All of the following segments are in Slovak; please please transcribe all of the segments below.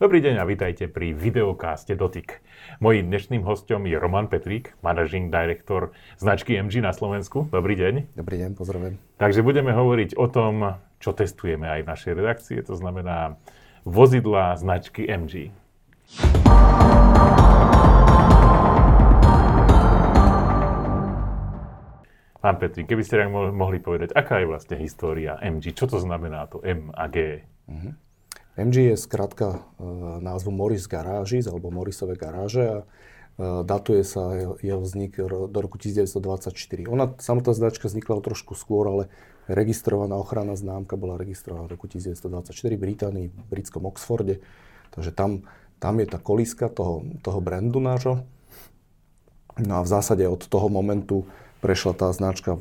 Dobrý deň a vítajte pri videokáste Dotyk. Mojím dnešným hostom je Roman Petrík, managing director značky MG na Slovensku. Dobrý deň. Dobrý deň, pozdravujem. Takže budeme hovoriť o tom, čo testujeme aj v našej redakcii, to znamená vozidla značky MG. Pán Petrík, keby ste nám mohli povedať, aká je vlastne história MG, čo to znamená to M a G? Uh-huh. MG je skrátka e, názvu Morris Garages alebo Morrisové garáže a e, datuje sa jeho vznik do roku 1924. Ona, samotná značka vznikla trošku skôr, ale registrovaná ochranná známka bola registrovaná v roku 1924 v Británii, v britskom Oxforde. Takže tam, tam je tá kolíska toho, toho brandu nášho. No a v zásade od toho momentu prešla tá značka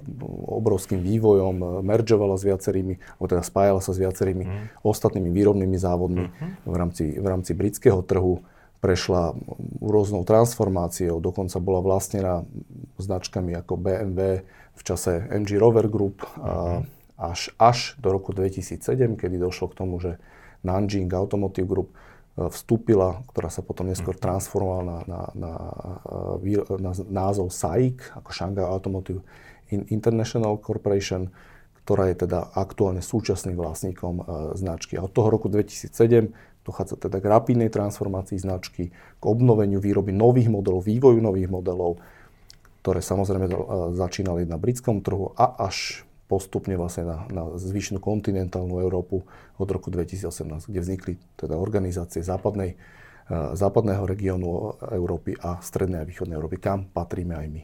obrovským vývojom, meržovala s viacerými, alebo teda spájala sa s viacerými mm. ostatnými výrobnými závodmi mm-hmm. v, rámci, v rámci britského trhu. Prešla rôznou transformáciou, dokonca bola vlastnená značkami ako BMW v čase MG Rover Group mm-hmm. až, až do roku 2007, kedy došlo k tomu, že Nanjing Automotive Group vstúpila, ktorá sa potom neskôr mhm. transformovala na, na, na, na názov SAIC, ako Shanghai Automotive International Corporation, ktorá je teda aktuálne súčasným vlastníkom uh, značky. A od toho roku 2007 dochádza teda k rapidnej transformácii značky, k obnoveniu výroby nových modelov, vývoju nových modelov, ktoré samozrejme uh, začínali na britskom trhu a až postupne vlastne na, na zvyšnú kontinentálnu Európu od roku 2018, kde vznikli teda organizácie západnej, uh, západného regiónu Európy a strednej a východnej Európy, kam patríme aj my.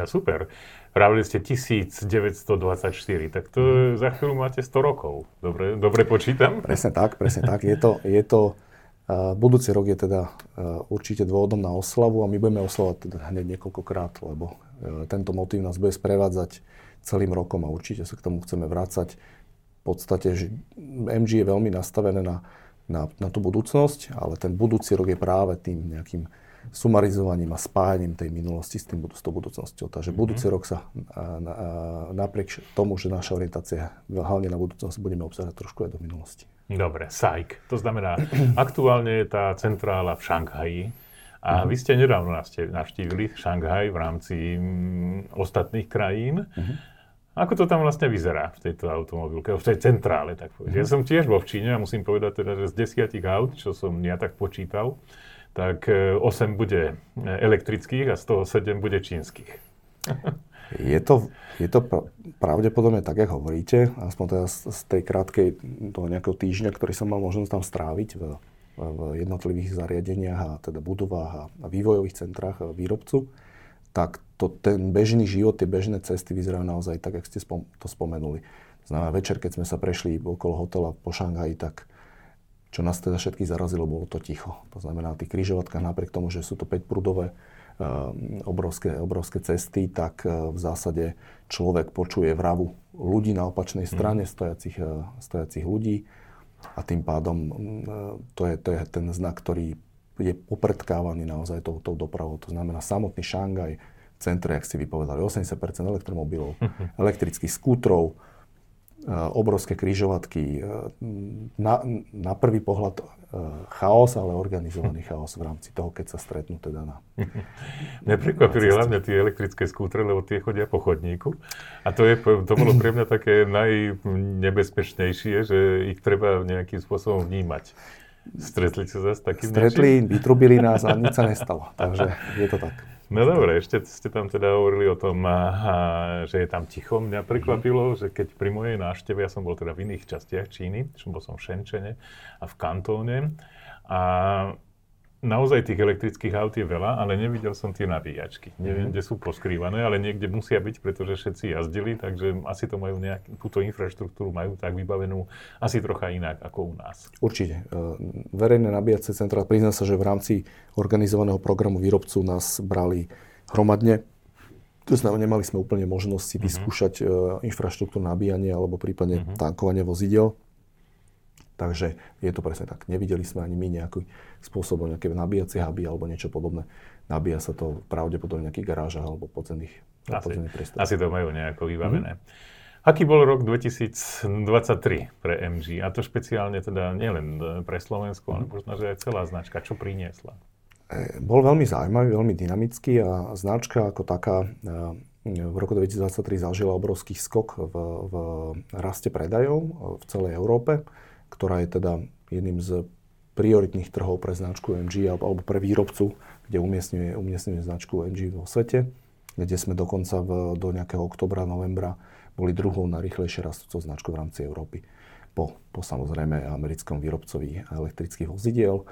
No super. Pravili ste 1924, tak to mm. za chvíľu máte 100 rokov. Dobre, dobre počítam? Presne tak, presne tak. Je to, je to uh, budúci rok je teda uh, určite dôvodom na oslavu a my budeme oslavať teda hneď niekoľkokrát, lebo uh, tento motív nás bude sprevádzať celým rokom a určite sa k tomu chceme vrácať. V podstate, že MG je veľmi nastavené na, na, na tú budúcnosť, ale ten budúci rok je práve tým nejakým sumarizovaním a spájaním tej minulosti s, tým, s tou budúcnosťou. Takže mm-hmm. budúci rok sa a, a, napriek tomu, že naša orientácia hlavne na budúcnosť, budeme obsahovať trošku aj do minulosti. Dobre, SAIK. To znamená, aktuálne je tá centrála v Šanghaji. A uh-huh. vy ste nedávno navštívili Šanghaj v rámci m, ostatných krajín. Uh-huh. Ako to tam vlastne vyzerá v tejto automobilke, v tej centrále, tak povedať. Ja mhm. som tiež bol v Číne a musím povedať teda, že z desiatich aut, čo som ja tak počítal, tak 8 e, bude e, elektrických a z toho 7 bude čínskych. Je to, je to pravdepodobne tak, ako hovoríte, aspoň teda z tej krátkej toho nejakého týždňa, ktorý som mal možnosť tam stráviť v, v jednotlivých zariadeniach a teda budovách a, a vývojových centrách výrobcu tak to, ten bežný život, tie bežné cesty vyzerajú naozaj tak, ako ste spom- to spomenuli. Znamená, večer, keď sme sa prešli okolo hotela po Šanghaji, tak čo nás teda všetky zarazilo, bolo to ticho. To znamená, na tých križovatkách, napriek tomu, že sú to 5-prúdové uh, obrovské, obrovské cesty, tak uh, v zásade človek počuje vravu ľudí na opačnej strane, mm. stojacich, uh, stojacich ľudí a tým pádom uh, to, je, to je ten znak, ktorý je popredkávaný naozaj tou, tou dopravou. To znamená samotný Šangaj, v centre, ak ste vypovedali, 80% elektromobilov, elektrických skútrov, e, obrovské kryžovatky. E, na, na prvý pohľad e, chaos, ale organizovaný chaos v rámci toho, keď sa stretnú teda na... Mňa prekvapili hlavne tie elektrické skútre, lebo tie chodia po chodníku. A to, je, to bolo pre mňa také najnebezpečnejšie, že ich treba nejakým spôsobom vnímať. Stretli sa zase takým Stretli, niečím? vytrubili nás a nič sa nestalo. Takže je to tak. No dobre, ešte ste tam teda hovorili o tom, že je tam ticho. Mňa prekvapilo, že keď pri mojej návšteve, ja som bol teda v iných častiach Číny, bol som v Šenčene a v Kantóne, a naozaj tých elektrických aut je veľa, ale nevidel som tie nabíjačky. Neviem, mm-hmm. kde sú poskrývané, ale niekde musia byť, pretože všetci jazdili, takže asi to majú nejak, túto infraštruktúru majú tak vybavenú asi trocha inak ako u nás. Určite. E, verejné nabíjace centra, prizná sa, že v rámci organizovaného programu výrobcu nás brali hromadne. To znamená, nemali sme úplne možnosť si mhm. vyskúšať mm-hmm. infraštruktúru nabíjania alebo prípadne mm-hmm. tankovanie vozidel. Takže je to presne tak. Nevideli sme ani my nejaký spôsob, nejaké nabíjacie huby alebo niečo podobné. Nabíja sa to pravdepodobne v nejakých garážach alebo podzemných, asi, priestoroch. Asi to majú nejako vybavené. Mm-hmm. Aký bol rok 2023 pre MG? A to špeciálne teda nielen pre Slovensko, ale možno, že aj celá značka. Čo priniesla? E, bol veľmi zaujímavý, veľmi dynamický a značka ako taká e, v roku 2023 zažila obrovský skok v, v raste predajov v celej Európe, ktorá je teda jedným z prioritných trhov pre značku MG alebo pre výrobcu, kde umiestňuje, umiestňuje značku MG vo svete, kde sme dokonca v, do nejakého oktobra, novembra boli druhou najrychlejšie rastúcou značkou v rámci Európy. Po, po samozrejme americkom výrobcovi elektrických vozidiel.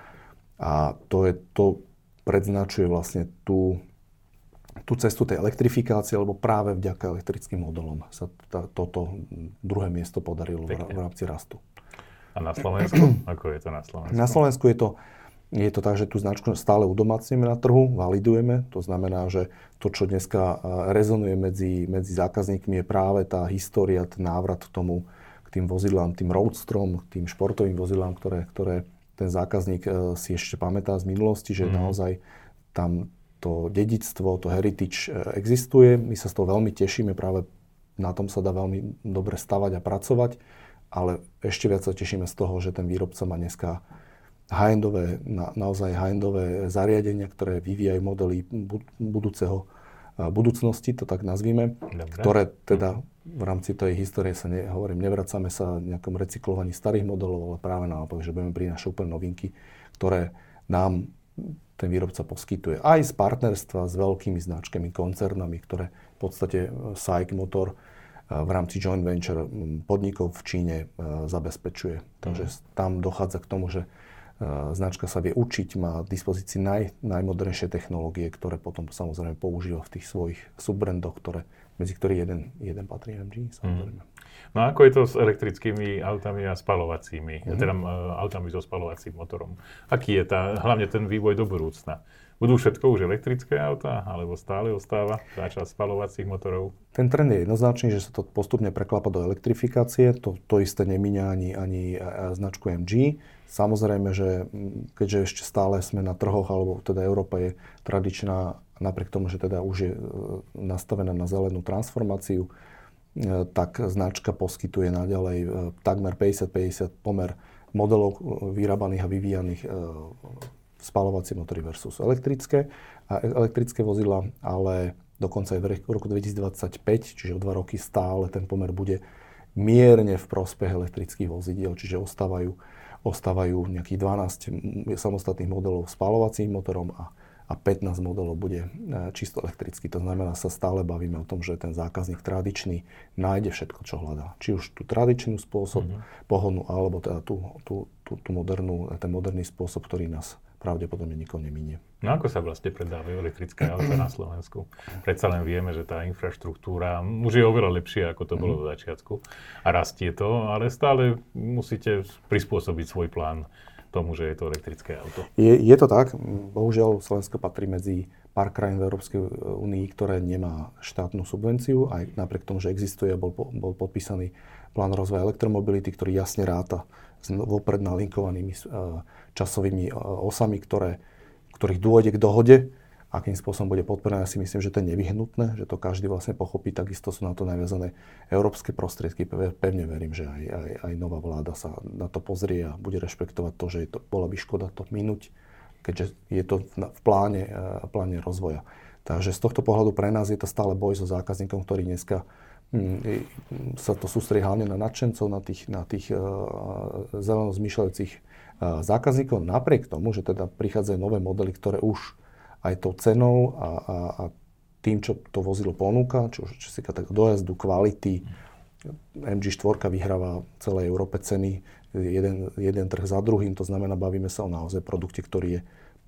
A to, je, to predznačuje vlastne tú, tú cestu tej elektrifikácie, lebo práve vďaka elektrickým modelom sa tá, toto druhé miesto podarilo v, v rámci rastu. A na Slovensku? Ako je to na Slovensku? Na Slovensku je to je to tak, že tú značku stále udomácneme na trhu, validujeme. To znamená, že to, čo dneska rezonuje medzi, medzi zákazníkmi, je práve tá história, ten návrat k tomu, k tým vozidlám, tým roadstrom, k tým športovým vozidlám, ktoré, ktoré ten zákazník e, si ešte pamätá z minulosti, že mm. naozaj tam to dedictvo, to heritage e, existuje. My sa z toho veľmi tešíme, práve na tom sa dá veľmi dobre stavať a pracovať, ale ešte viac sa tešíme z toho, že ten výrobca má dneska high-endové, na, naozaj high-endové zariadenia, ktoré vyvíjajú modely budúceho budúcnosti, to tak nazvíme, Dobre. ktoré teda v rámci tej histórie sa, ne, hovorím, nevracame sa nejakom recyklovaní starých modelov, ale práve naopak, že budeme prinášať úplne novinky, ktoré nám ten výrobca poskytuje. Aj z partnerstva s veľkými značkami, koncernami, ktoré v podstate e, SAIC Motor v rámci joint venture podnikov v Číne e, zabezpečuje. Takže mm. tam dochádza k tomu, že značka sa vie učiť, má v dispozícii naj, najmodernejšie technológie, ktoré potom samozrejme používa v tých svojich subbrandoch, ktoré, medzi ktorých jeden, jeden patrí MG, samozrejme. Mm. No a ako je to s elektrickými autami a spalovacími, mm-hmm. teda uh, autami so spalovacím motorom? Aký je tá, hlavne ten vývoj do budúcna? Budú všetko už elektrické autá, alebo stále ostáva tá časť spalovacích motorov? Ten trend je jednoznačný, že sa to postupne preklapa do elektrifikácie. To, to isté nemíňa ani, ani značku MG. Samozrejme, že keďže ešte stále sme na trhoch, alebo teda Európa je tradičná, napriek tomu, že teda už je e, nastavená na zelenú transformáciu, e, tak značka poskytuje naďalej e, takmer 50-50 pomer modelov vyrábaných a vyvíjaných spalovacie motory versus elektrické, a elektrické vozidla, ale dokonca aj v roku 2025, čiže o dva roky stále ten pomer bude mierne v prospech elektrických vozidiel, čiže ostávajú ostávajú nejakých 12 samostatných modelov spalovacím motorom a, a 15 modelov bude e, čisto elektrický. To znamená, sa stále bavíme o tom, že ten zákazník tradičný nájde všetko, čo hľadá. Či už tú tradičnú spôsob mm-hmm. pohonu, alebo teda tú, tú, tú, tú modernú, ten moderný spôsob, ktorý nás pravdepodobne nikoho neminie. No ako sa vlastne predávajú elektrické auta na Slovensku? Predsa len vieme, že tá infraštruktúra už je oveľa lepšia, ako to bolo do začiatku. A rastie to, ale stále musíte prispôsobiť svoj plán tomu, že je to elektrické auto. Je, je to tak. Bohužiaľ Slovensko patrí medzi pár krajín v Európskej únii, ktoré nemá štátnu subvenciu, aj napriek tomu, že existuje, bol, bol podpísaný plán rozvoja elektromobility, ktorý jasne ráta s vopred nalinkovanými časovými e, osami, ktoré, ktorých dôjde k dohode, akým spôsobom bude podporené. Ja si myslím, že to je nevyhnutné, že to každý vlastne pochopí. Takisto sú na to naviazané európske prostriedky. Pevne verím, že aj, aj, aj nová vláda sa na to pozrie a bude rešpektovať to, že je to, bola by škoda to minúť, keďže je to v pláne, e, pláne rozvoja. Takže z tohto pohľadu pre nás je to stále boj so zákazníkom, ktorý dneska sa to sústredí hlavne na nadšencov, na tých, na tých uh, zeleno zmýšľajúcich zákazníkov, napriek tomu, že teda prichádzajú nové modely, ktoré už aj tou cenou a, a, a tým, čo to vozidlo ponúka, čo, čo si tak dojazdu, kvality, MG4 vyhráva celej Európe ceny, jeden, jeden trh za druhým, to znamená, bavíme sa o naozaj produkte, ktorý je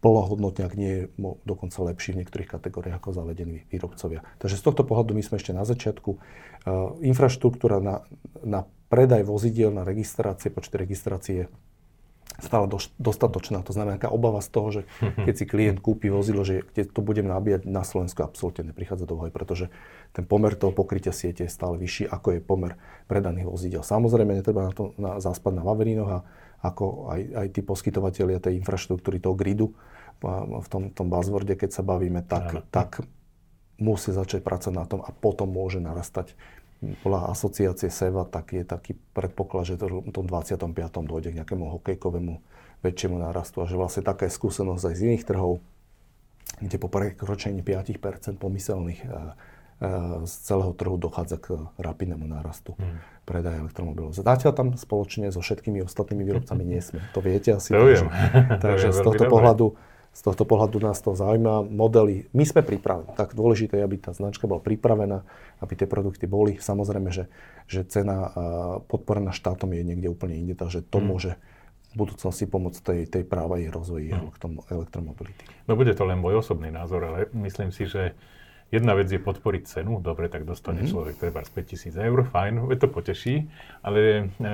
plnohodnotne, ak nie je dokonca lepší v niektorých kategóriách ako zavedení výrobcovia. Takže z tohto pohľadu my sme ešte na začiatku. Uh, infraštruktúra na, na predaj vozidiel, na registrácie, počet registrácie stále dostatočná. To znamená, aká obava z toho, že keď si klient kúpi vozidlo, že keď to budem nabíjať na Slovensku, absolútne neprichádza do úvahy, pretože ten pomer toho pokrytia siete je stále vyšší, ako je pomer predaných vozidel. Samozrejme, netreba na to na, zaspať na Vaverinoch a ako aj, aj tí poskytovateľia tej infraštruktúry, toho gridu, v tom, tom buzzworde, keď sa bavíme, tak, tak musí začať pracovať na tom a potom môže narastať podľa asociácie SEVA, tak je taký predpoklad, že to v tom 25. dojde k nejakému hokejkovému väčšiemu nárastu a že vlastne taká je skúsenosť aj z iných trhov, kde po prekročení 5% pomyselných z celého trhu dochádza k rapidnému nárastu hmm. predaja elektromobilov. Zatiaľ tam spoločne so všetkými ostatnými výrobcami nie sme. To viete asi. To viem. Takže z tohto pohľadu z tohto pohľadu nás to zaujíma. Modely, my sme pripravení. Tak dôležité je, aby tá značka bola pripravená, aby tie produkty boli. Samozrejme, že, že cena podporená štátom je niekde úplne inde, takže to hmm. môže v budúcnosti pomôcť tej, tej právej rozvoji hmm. elektromobility. No bude to len môj osobný názor, ale myslím si, že Jedna vec je podporiť cenu, dobre, tak dostane mm-hmm. človek treba z 5000 eur, fajn, to poteší, ale e,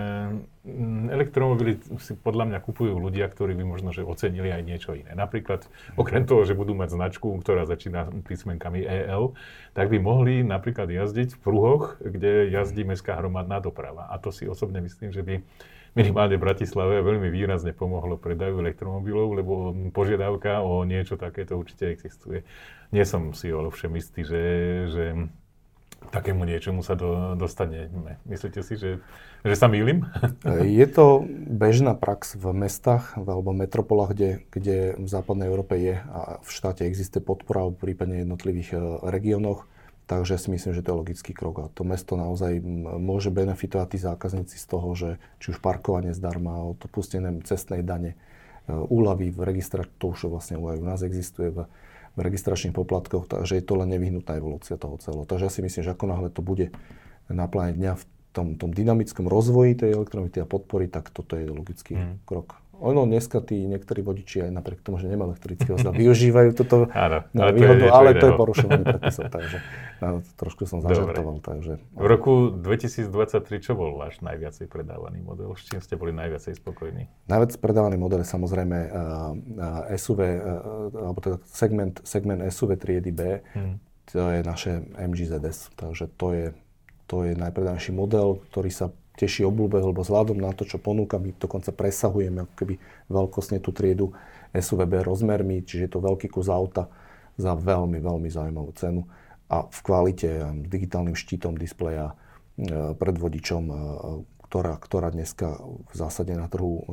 elektromobily si podľa mňa kupujú ľudia, ktorí by možno že ocenili aj niečo iné. Napríklad, okrem toho, že budú mať značku, ktorá začína písmenkami EL, tak by mohli napríklad jazdiť v pruhoch, kde jazdí mestská hromadná doprava. A to si osobne myslím, že by minimálne v Bratislave veľmi výrazne pomohlo predaju elektromobilov, lebo požiadavka o niečo takéto určite existuje nie som si ovšem istý, že, že takému niečomu sa do, dostaneme. Myslíte si, že, že sa mýlim? Je to bežná prax v mestách alebo metropolách, kde, kde v západnej Európe je a v štáte existuje podpora prípadne jednotlivých e, regiónoch. Takže si myslím, že to je logický krok a to mesto naozaj môže benefitovať tí zákazníci z toho, že či už parkovanie zdarma, odpustené cestnej dane, e, úlavy v registračných, to už vlastne u nás existuje v v registračných poplatkoch, takže je to len nevyhnutná evolúcia toho celého. Takže ja si myslím, že ako náhle to bude na pláne dňa v tom, tom dynamickom rozvoji tej elektromobility a podpory, tak toto je logický mm. krok. Ono dneska tí niektorí vodiči aj napriek tomu, že nemá elektrický vozidla, využívajú toto Áno, na výhodu, ale to je porušovanie predpisov, takže no, trošku som zažartoval. Takže, v roku 2023 čo bol váš najviacej predávaný model? S čím ste boli najviacej spokojní? Najviac predávaný model je samozrejme uh, uh, SUV, uh, alebo teda segment, segment SUV triedy B, hmm. to je naše MG ZS, takže to je, to je najpredávanejší model, ktorý sa teší obľúbe, lebo vzhľadom na to, čo ponúka, my dokonca presahujeme ako keby veľkosne tú triedu SUVB rozmermi, čiže je to veľký kus auta za veľmi, veľmi zaujímavú cenu. A v kvalite s digitálnym štítom displeja e, pred vodičom, e, ktorá, ktorá dneska v zásade na trhu e,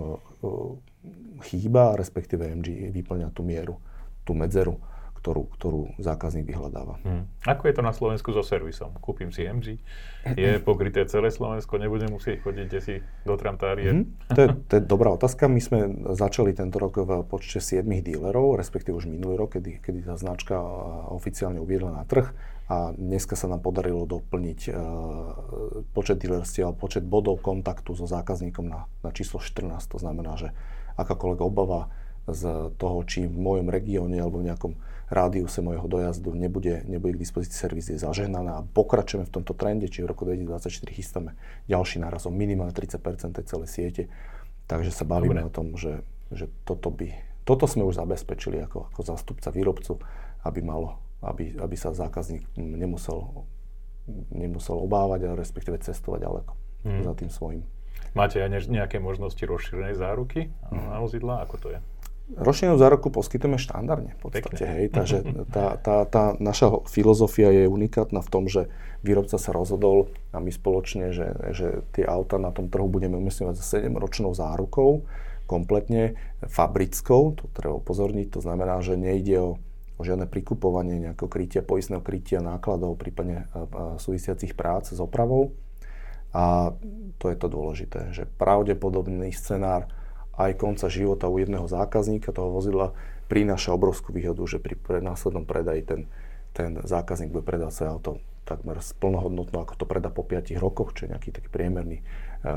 chýba, respektíve MG vyplňa tú mieru, tú medzeru ktorú, ktorú zákazník vyhľadáva. Hmm. Ako je to na Slovensku so servisom? Kúpim si MG, je pokryté celé Slovensko, nebudem musieť chodiť si do Tramtárie? Hmm. To, je, to je dobrá otázka. My sme začali tento rok v počte 7 dílerov, respektíve už minulý rok, kedy, kedy tá značka oficiálne uviedla na trh a dneska sa nám podarilo doplniť uh, počet dealerstiev počet bodov kontaktu so zákazníkom na, na číslo 14. To znamená, že akákoľvek obava z toho, či v mojom regióne alebo v nejakom rádiuse môjho dojazdu nebude, nebude k dispozícii servis, je zažehnaná a pokračujeme v tomto trende, či v roku 2024 chystáme ďalší náraz o minimálne 30 tej celej siete. Takže sa bavíme Dobre. o tom, že, že toto, by, toto sme už zabezpečili ako, ako zástupca výrobcu, aby, malo, aby, aby sa zákazník nemusel, nemusel obávať, ale respektíve cestovať ďaleko hmm. za tým svojim. Máte aj nejaké možnosti rozšírenej záruky mm. na vozidla? Ako to je? Ročnú zároku poskytujeme štandardne v podstate, hej, takže tá, tá, tá naša filozofia je unikátna v tom, že výrobca sa rozhodol a my spoločne, že, že tie auta na tom trhu budeme umiestňovať za 7 ročnou zárukou, kompletne fabrickou, to treba upozorniť, to znamená, že nejde o, o žiadne prikupovanie nejakého krytia, poistného krytia nákladov, prípadne súvisiacich prác s opravou. A to je to dôležité, že pravdepodobný scenár aj konca života u jedného zákazníka toho vozidla prináša obrovskú výhodu, že pri následnom predaji ten, ten zákazník bude predať svoje auto takmer plnohodnotno, ako to predá po 5 rokoch, čo je nejaký taký priemerný e, e,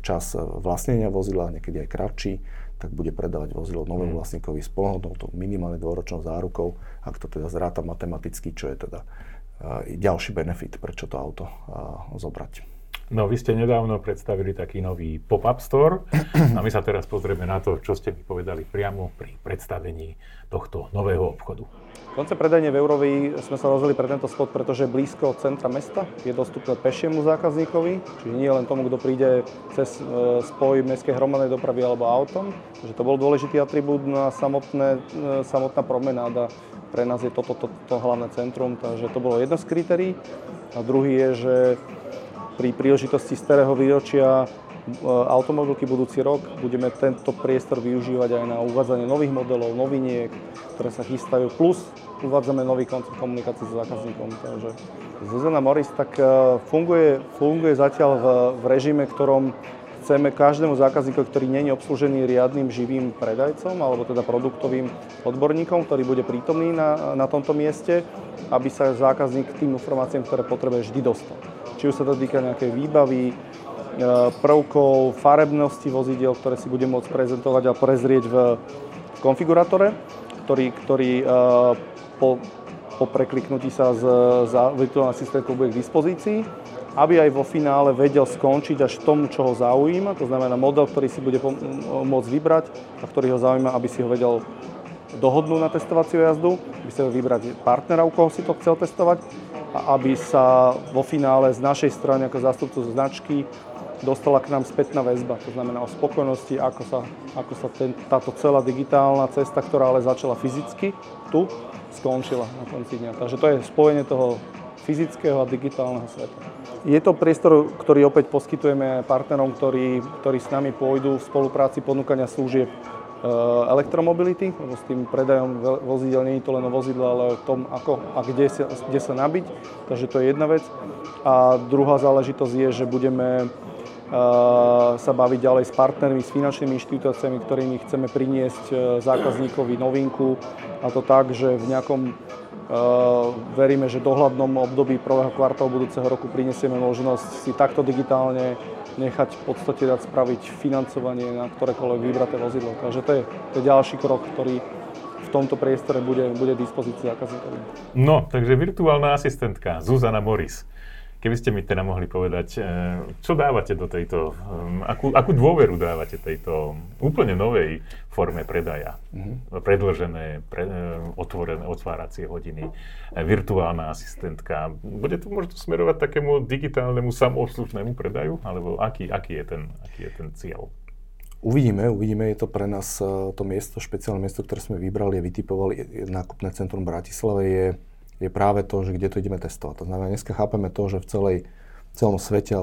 čas vlastnenia vozidla, niekedy aj kratší, tak bude predávať vozidlo novému mm. vlastníkovi s plnohodnotou minimálne dvoročnou zárukou, ak to teda zráta matematicky, čo je teda e, ďalší benefit, prečo to auto zobrať. No, vy ste nedávno predstavili taký nový pop-up store a my sa teraz pozrieme na to, čo ste mi povedali priamo pri predstavení tohto nového obchodu. Koncept predajne v Eurovi sme sa rozhodli pre tento spot, pretože blízko centra mesta, je dostupné pešiemu zákazníkovi, čiže nie len tomu, kto príde cez e, spoj mestskej hromadnej dopravy alebo autom. Takže to bol dôležitý atribút na samotné, e, samotná promenáda. Pre nás je toto to, to, to hlavné centrum, takže to bolo jedno z kritérií. A druhý je, že pri príležitosti starého výročia automobilky budúci rok budeme tento priestor využívať aj na uvádzanie nových modelov, noviniek, ktoré sa chystajú, plus uvádzame nový koncept komunikácie s zákazníkom. Takže Zuzana Morris tak funguje, funguje zatiaľ v, v režime, ktorom chceme každému zákazníkovi, ktorý je obslužený riadnym živým predajcom alebo teda produktovým odborníkom, ktorý bude prítomný na, na tomto mieste, aby sa zákazník k tým informáciám, ktoré potrebuje, vždy dostal. Či už sa to týka nejakej výbavy, e, prvkov, farebnosti vozidiel, ktoré si bude môcť prezentovať a prezrieť v konfigurátore, ktorý, ktorý e, po, po prekliknutí sa z, za virtuálnej asistentkou bude k dispozícii aby aj vo finále vedel skončiť až tomu, čo ho zaujíma, to znamená model, ktorý si bude môcť vybrať a ktorý ho zaujíma, aby si ho vedel dohodnúť na testovaciu jazdu, aby si vybrať partnera, u koho si to chcel testovať aby sa vo finále z našej strany ako zástupcu značky dostala k nám spätná väzba, to znamená o spokojnosti, ako sa, ako sa ten, táto celá digitálna cesta, ktorá ale začala fyzicky tu, skončila na konci dňa. Takže to je spojenie toho fyzického a digitálneho sveta. Je to priestor, ktorý opäť poskytujeme partnerom, ktorí, ktorí s nami pôjdu v spolupráci ponúkania služieb elektromobility, lebo s tým predajom vozidel nie je to len o vozidle, ale o tom, ako a kde sa, kde sa nabiť. Takže to je jedna vec. A druhá záležitosť je, že budeme e, sa baviť ďalej s partnermi, s finančnými inštitúciami, ktorými chceme priniesť e, zákazníkovi novinku a to tak, že v nejakom Veríme, že dohľadnom období prvého kvartálu budúceho roku prinesieme možnosť si takto digitálne nechať v podstate dať spraviť financovanie na ktorékoľvek vybraté vozidlo. Takže to je, to je ďalší krok, ktorý v tomto priestore bude, bude dispozícia zákazníkovi. No, takže virtuálna asistentka Zuzana Boris. Keby ste mi teda mohli povedať, eh, čo dávate do tejto, eh, akú, akú dôveru dávate tejto úplne novej forme predaja? Mm-hmm. Predlžené, pre, eh, otvorené, otváracie hodiny, virtuálna asistentka. Bude to možno smerovať takému digitálnemu samobslužnému predaju? Alebo aký, aký, je ten, aký je ten cieľ? Uvidíme, uvidíme, je to pre nás to miesto, špeciálne miesto, ktoré sme vybrali a vytipovali, nákupné centrum Bratislave je je práve to, že kde to ideme testovať. To znamená, dneska chápeme to, že v celej, celom svete,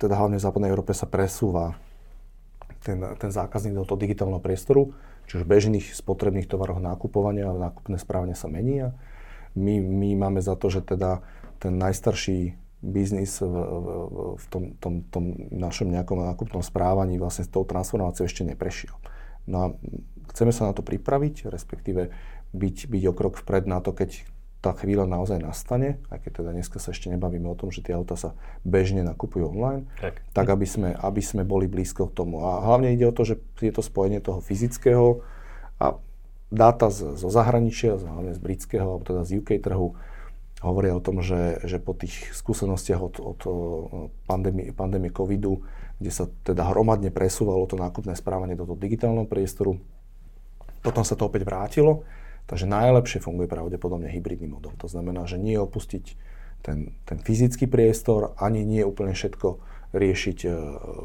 teda hlavne v západnej Európe sa presúva ten, ten zákazník do toho digitálneho priestoru, čiže v bežných spotrebných tovaroch nákupovania a nákupné správne sa mení a my, my máme za to, že teda ten najstarší biznis v, v, v tom, tom, tom našom nejakom nákupnom správaní vlastne s tou transformáciou ešte neprešiel. No a chceme sa na to pripraviť, respektíve byť, byť o krok vpred na to, keď tá chvíľa naozaj nastane, aj keď teda dneska sa ešte nebavíme o tom, že tie auta sa bežne nakupujú online, tak, tak aby, sme, aby sme boli blízko k tomu. A hlavne ide o to, že je to spojenie toho fyzického a dáta z, zo zahraničia, hlavne z britského, alebo teda z UK trhu, hovoria o tom, že, že po tých skúsenostiach od, od pandémie, pandémie covidu, kde sa teda hromadne presúvalo to nákupné správanie do toho digitálneho priestoru, potom sa to opäť vrátilo Takže najlepšie funguje pravdepodobne hybridný model. To znamená, že nie opustiť ten, ten fyzický priestor, ani nie úplne všetko riešiť e,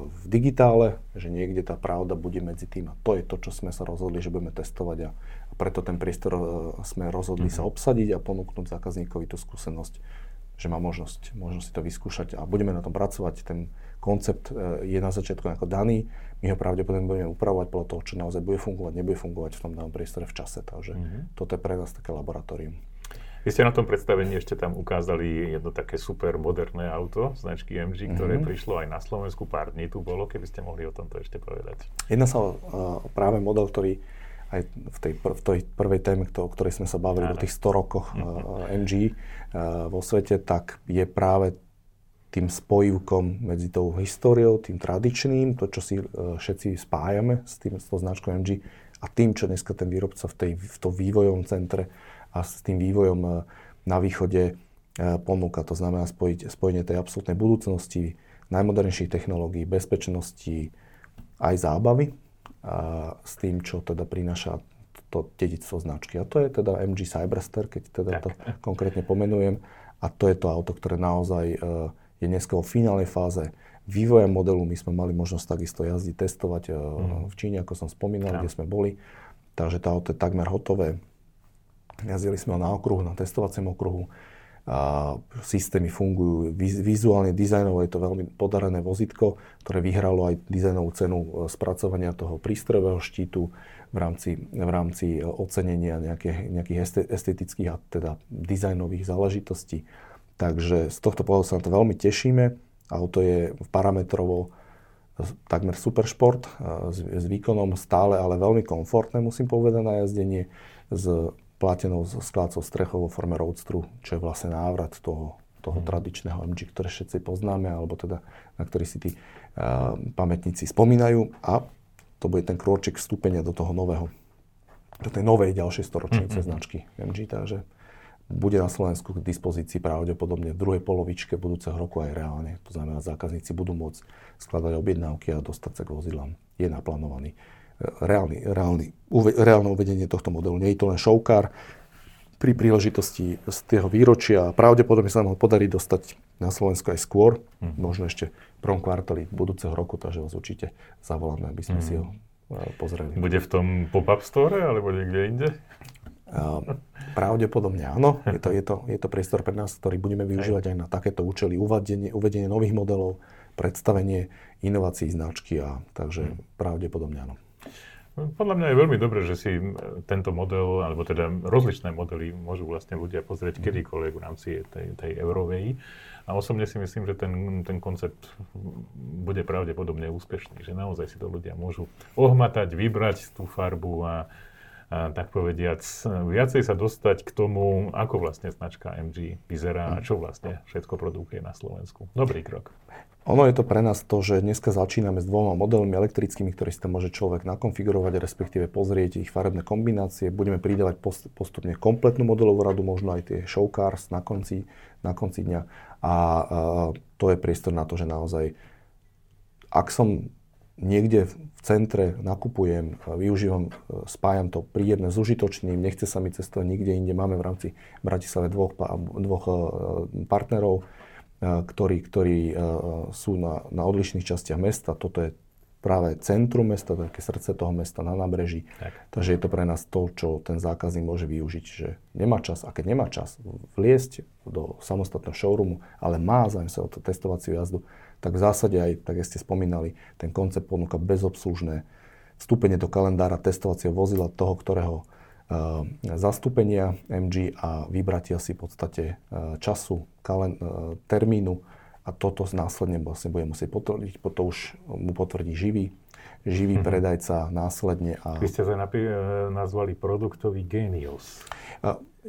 v digitále, že niekde tá pravda bude medzi tým. A to je to, čo sme sa rozhodli, že budeme testovať a, preto ten priestor e, sme rozhodli mm-hmm. sa obsadiť a ponúknuť zákazníkovi tú skúsenosť, že má možnosť, možnosť si to vyskúšať a budeme na tom pracovať. Ten koncept e, je na začiatku ako daný, my ho pravdepodobne budeme upravovať podľa toho, čo naozaj bude fungovať, nebude fungovať v tom danom priestore v čase. Takže mm-hmm. toto je pre nás také laboratórium. Vy ste na tom predstavení ešte tam ukázali jedno také super moderné auto značky MG, ktoré mm-hmm. prišlo aj na Slovensku, pár dní tu bolo, keby ste mohli o tomto ešte povedať. Jedná sa o uh, práve model, ktorý aj v tej, pr- v tej prvej téme, o ktorej sme sa bavili, o tých 100 rokoch uh, MG uh, vo svete, tak je práve tým spojivkom medzi tou históriou, tým tradičným, to, čo si uh, všetci spájame s, tým, s tou značkou MG a tým, čo dneska ten výrobca v, tej, v tom vývojovom centre a s tým vývojom uh, na východe uh, ponúka. To znamená spojiť, spojenie tej absolútnej budúcnosti, najmodernejších technológií, bezpečnosti, aj zábavy a s tým, čo teda prináša to dedictvo značky. A to je teda MG Cyberster, keď teda tak. to konkrétne pomenujem. A to je to auto, ktoré naozaj uh, je dnes vo finálnej fáze vývoja modelu. My sme mali možnosť takisto jazdiť, testovať mm. v Číne, ako som spomínal, ja. kde sme boli. Takže tá auto je takmer hotové. Jazdili sme ho na okruhu, na testovacom okruhu. a systémy fungujú vizuálne, dizajnovo je to veľmi podarené vozitko, ktoré vyhralo aj dizajnovú cenu e, spracovania toho prístrojového štítu v rámci, v rámci ocenenia nejakých, nejakých estetických a teda dizajnových záležitostí. Takže z tohto pohľadu sa na to veľmi tešíme. Auto je parametrovo takmer super šport s, s výkonom stále, ale veľmi komfortné, musím povedať, na jazdenie s platenou sklácou strechou vo forme Roadstru, čo je vlastne návrat toho, toho mm. tradičného MG, ktoré všetci poznáme, alebo teda na ktorý si tí uh, pamätníci spomínajú. A to bude ten krôčik vstúpenia do toho nového, do tej novej ďalšej storočnice mm-hmm. značky MG. Takže bude na Slovensku k dispozícii pravdepodobne v druhej polovičke budúceho roku aj reálne. To znamená, zákazníci budú môcť skladať objednávky a dostať sa k vozidlám. Je naplánovaný reálny, reálny, uve, reálne uvedenie tohto modelu. Nie je to len showcar. Pri príležitosti z tého výročia pravdepodobne sa nám ho podarí dostať na Slovensku aj skôr, mm. možno ešte v prvom kvartali budúceho roku, takže vás určite zavoláme, aby sme mm. si ho e, pozreli. Bude v tom pop-up store alebo niekde inde? Uh, pravdepodobne áno. Je to, je, to, je to priestor pre nás, ktorý budeme využívať aj na takéto účely, uvedenie, uvedenie nových modelov, predstavenie inovácií značky a takže mm. pravdepodobne áno. Podľa mňa je veľmi dobré, že si tento model, alebo teda rozličné modely môžu vlastne ľudia pozrieť mhm. kedykoľvek v rámci tej, tej eurovej. A osobne si myslím, že ten, ten koncept bude pravdepodobne úspešný, že naozaj si to ľudia môžu ohmatať, vybrať tú farbu a tak povediac, viacej sa dostať k tomu, ako vlastne značka MG vyzerá a čo vlastne všetko produkuje na Slovensku. Dobrý krok. Ono je to pre nás to, že dneska začíname s dvoma modelmi elektrickými, ktoré si tam môže človek nakonfigurovať, respektíve pozrieť ich farebné kombinácie. Budeme pridávať postupne kompletnú modelovú radu, možno aj tie showcars na konci, na konci dňa. A, a to je priestor na to, že naozaj, ak som niekde v centre nakupujem, využívam, spájam to príjemné s užitočným, nechce sa mi cestovať nikde inde. Máme v rámci Bratislave dvoch, dvoch e, partnerov, ktorí, ktorí sú na, na odlišných častiach mesta. Toto je práve centrum mesta, také srdce toho mesta na nábreží. Tak. Takže je to pre nás to, čo ten zákazník môže využiť, že nemá čas, a keď nemá čas vliesť do samostatného showroomu, ale má zájem sa o to testovaciu jazdu, tak v zásade aj, tak ste spomínali, ten koncept ponúka bezobslužné vstúpenie do kalendára testovacieho vozidla toho, ktorého uh, zastúpenia MG a vybratia si v podstate uh, času, kalen, uh, termínu a toto následne vlastne bude musieť potvrdiť, to už mu potvrdí živý, živý mm-hmm. predajca následne. A... Vy ste sa napi- nazvali produktový genius.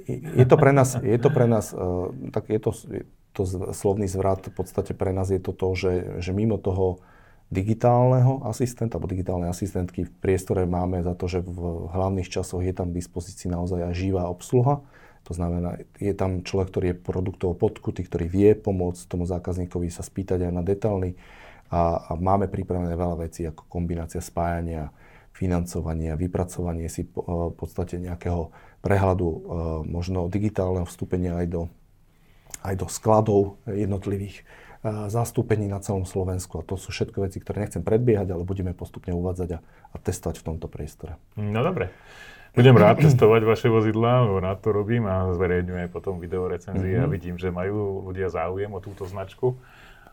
Je to pre nás, je to pre nás tak je to, to slovný zvrat, v podstate pre nás je to to, že, že mimo toho digitálneho asistenta alebo digitálnej asistentky v priestore máme za to, že v hlavných časoch je tam k dispozícii naozaj aj živá obsluha, to znamená, je tam človek, ktorý je produktovo podkutý, ktorý vie pomôcť tomu zákazníkovi sa spýtať aj na detaily. A, a máme pripravené veľa vecí ako kombinácia spájania, financovania, vypracovanie si po, v podstate nejakého prehľadu e, možno digitálneho vstúpenia aj do, aj do skladov jednotlivých e, zastúpení na celom Slovensku. A to sú všetko veci, ktoré nechcem predbiehať, ale budeme postupne uvádzať a, a testovať v tomto priestore. No dobre. Budem rád testovať vaše vozidlá, rád to robím a zverejňujem potom video recenzie mm-hmm. a vidím, že majú ľudia záujem o túto značku.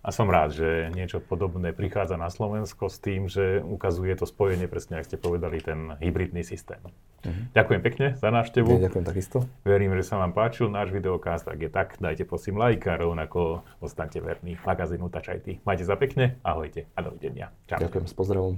A som rád, že niečo podobné prichádza na Slovensko s tým, že ukazuje to spojenie, presne ako ste povedali, ten hybridný systém. Mm-hmm. Ďakujem pekne za návštevu. Ja, ďakujem takisto. Verím, že sa vám páčil náš videokast. Ak je tak, dajte prosím like a rovnako ostaňte verní magazínu Touch IT. Majte sa pekne, ahojte a dovidenia. Čau. Ďakujem s pozdravom.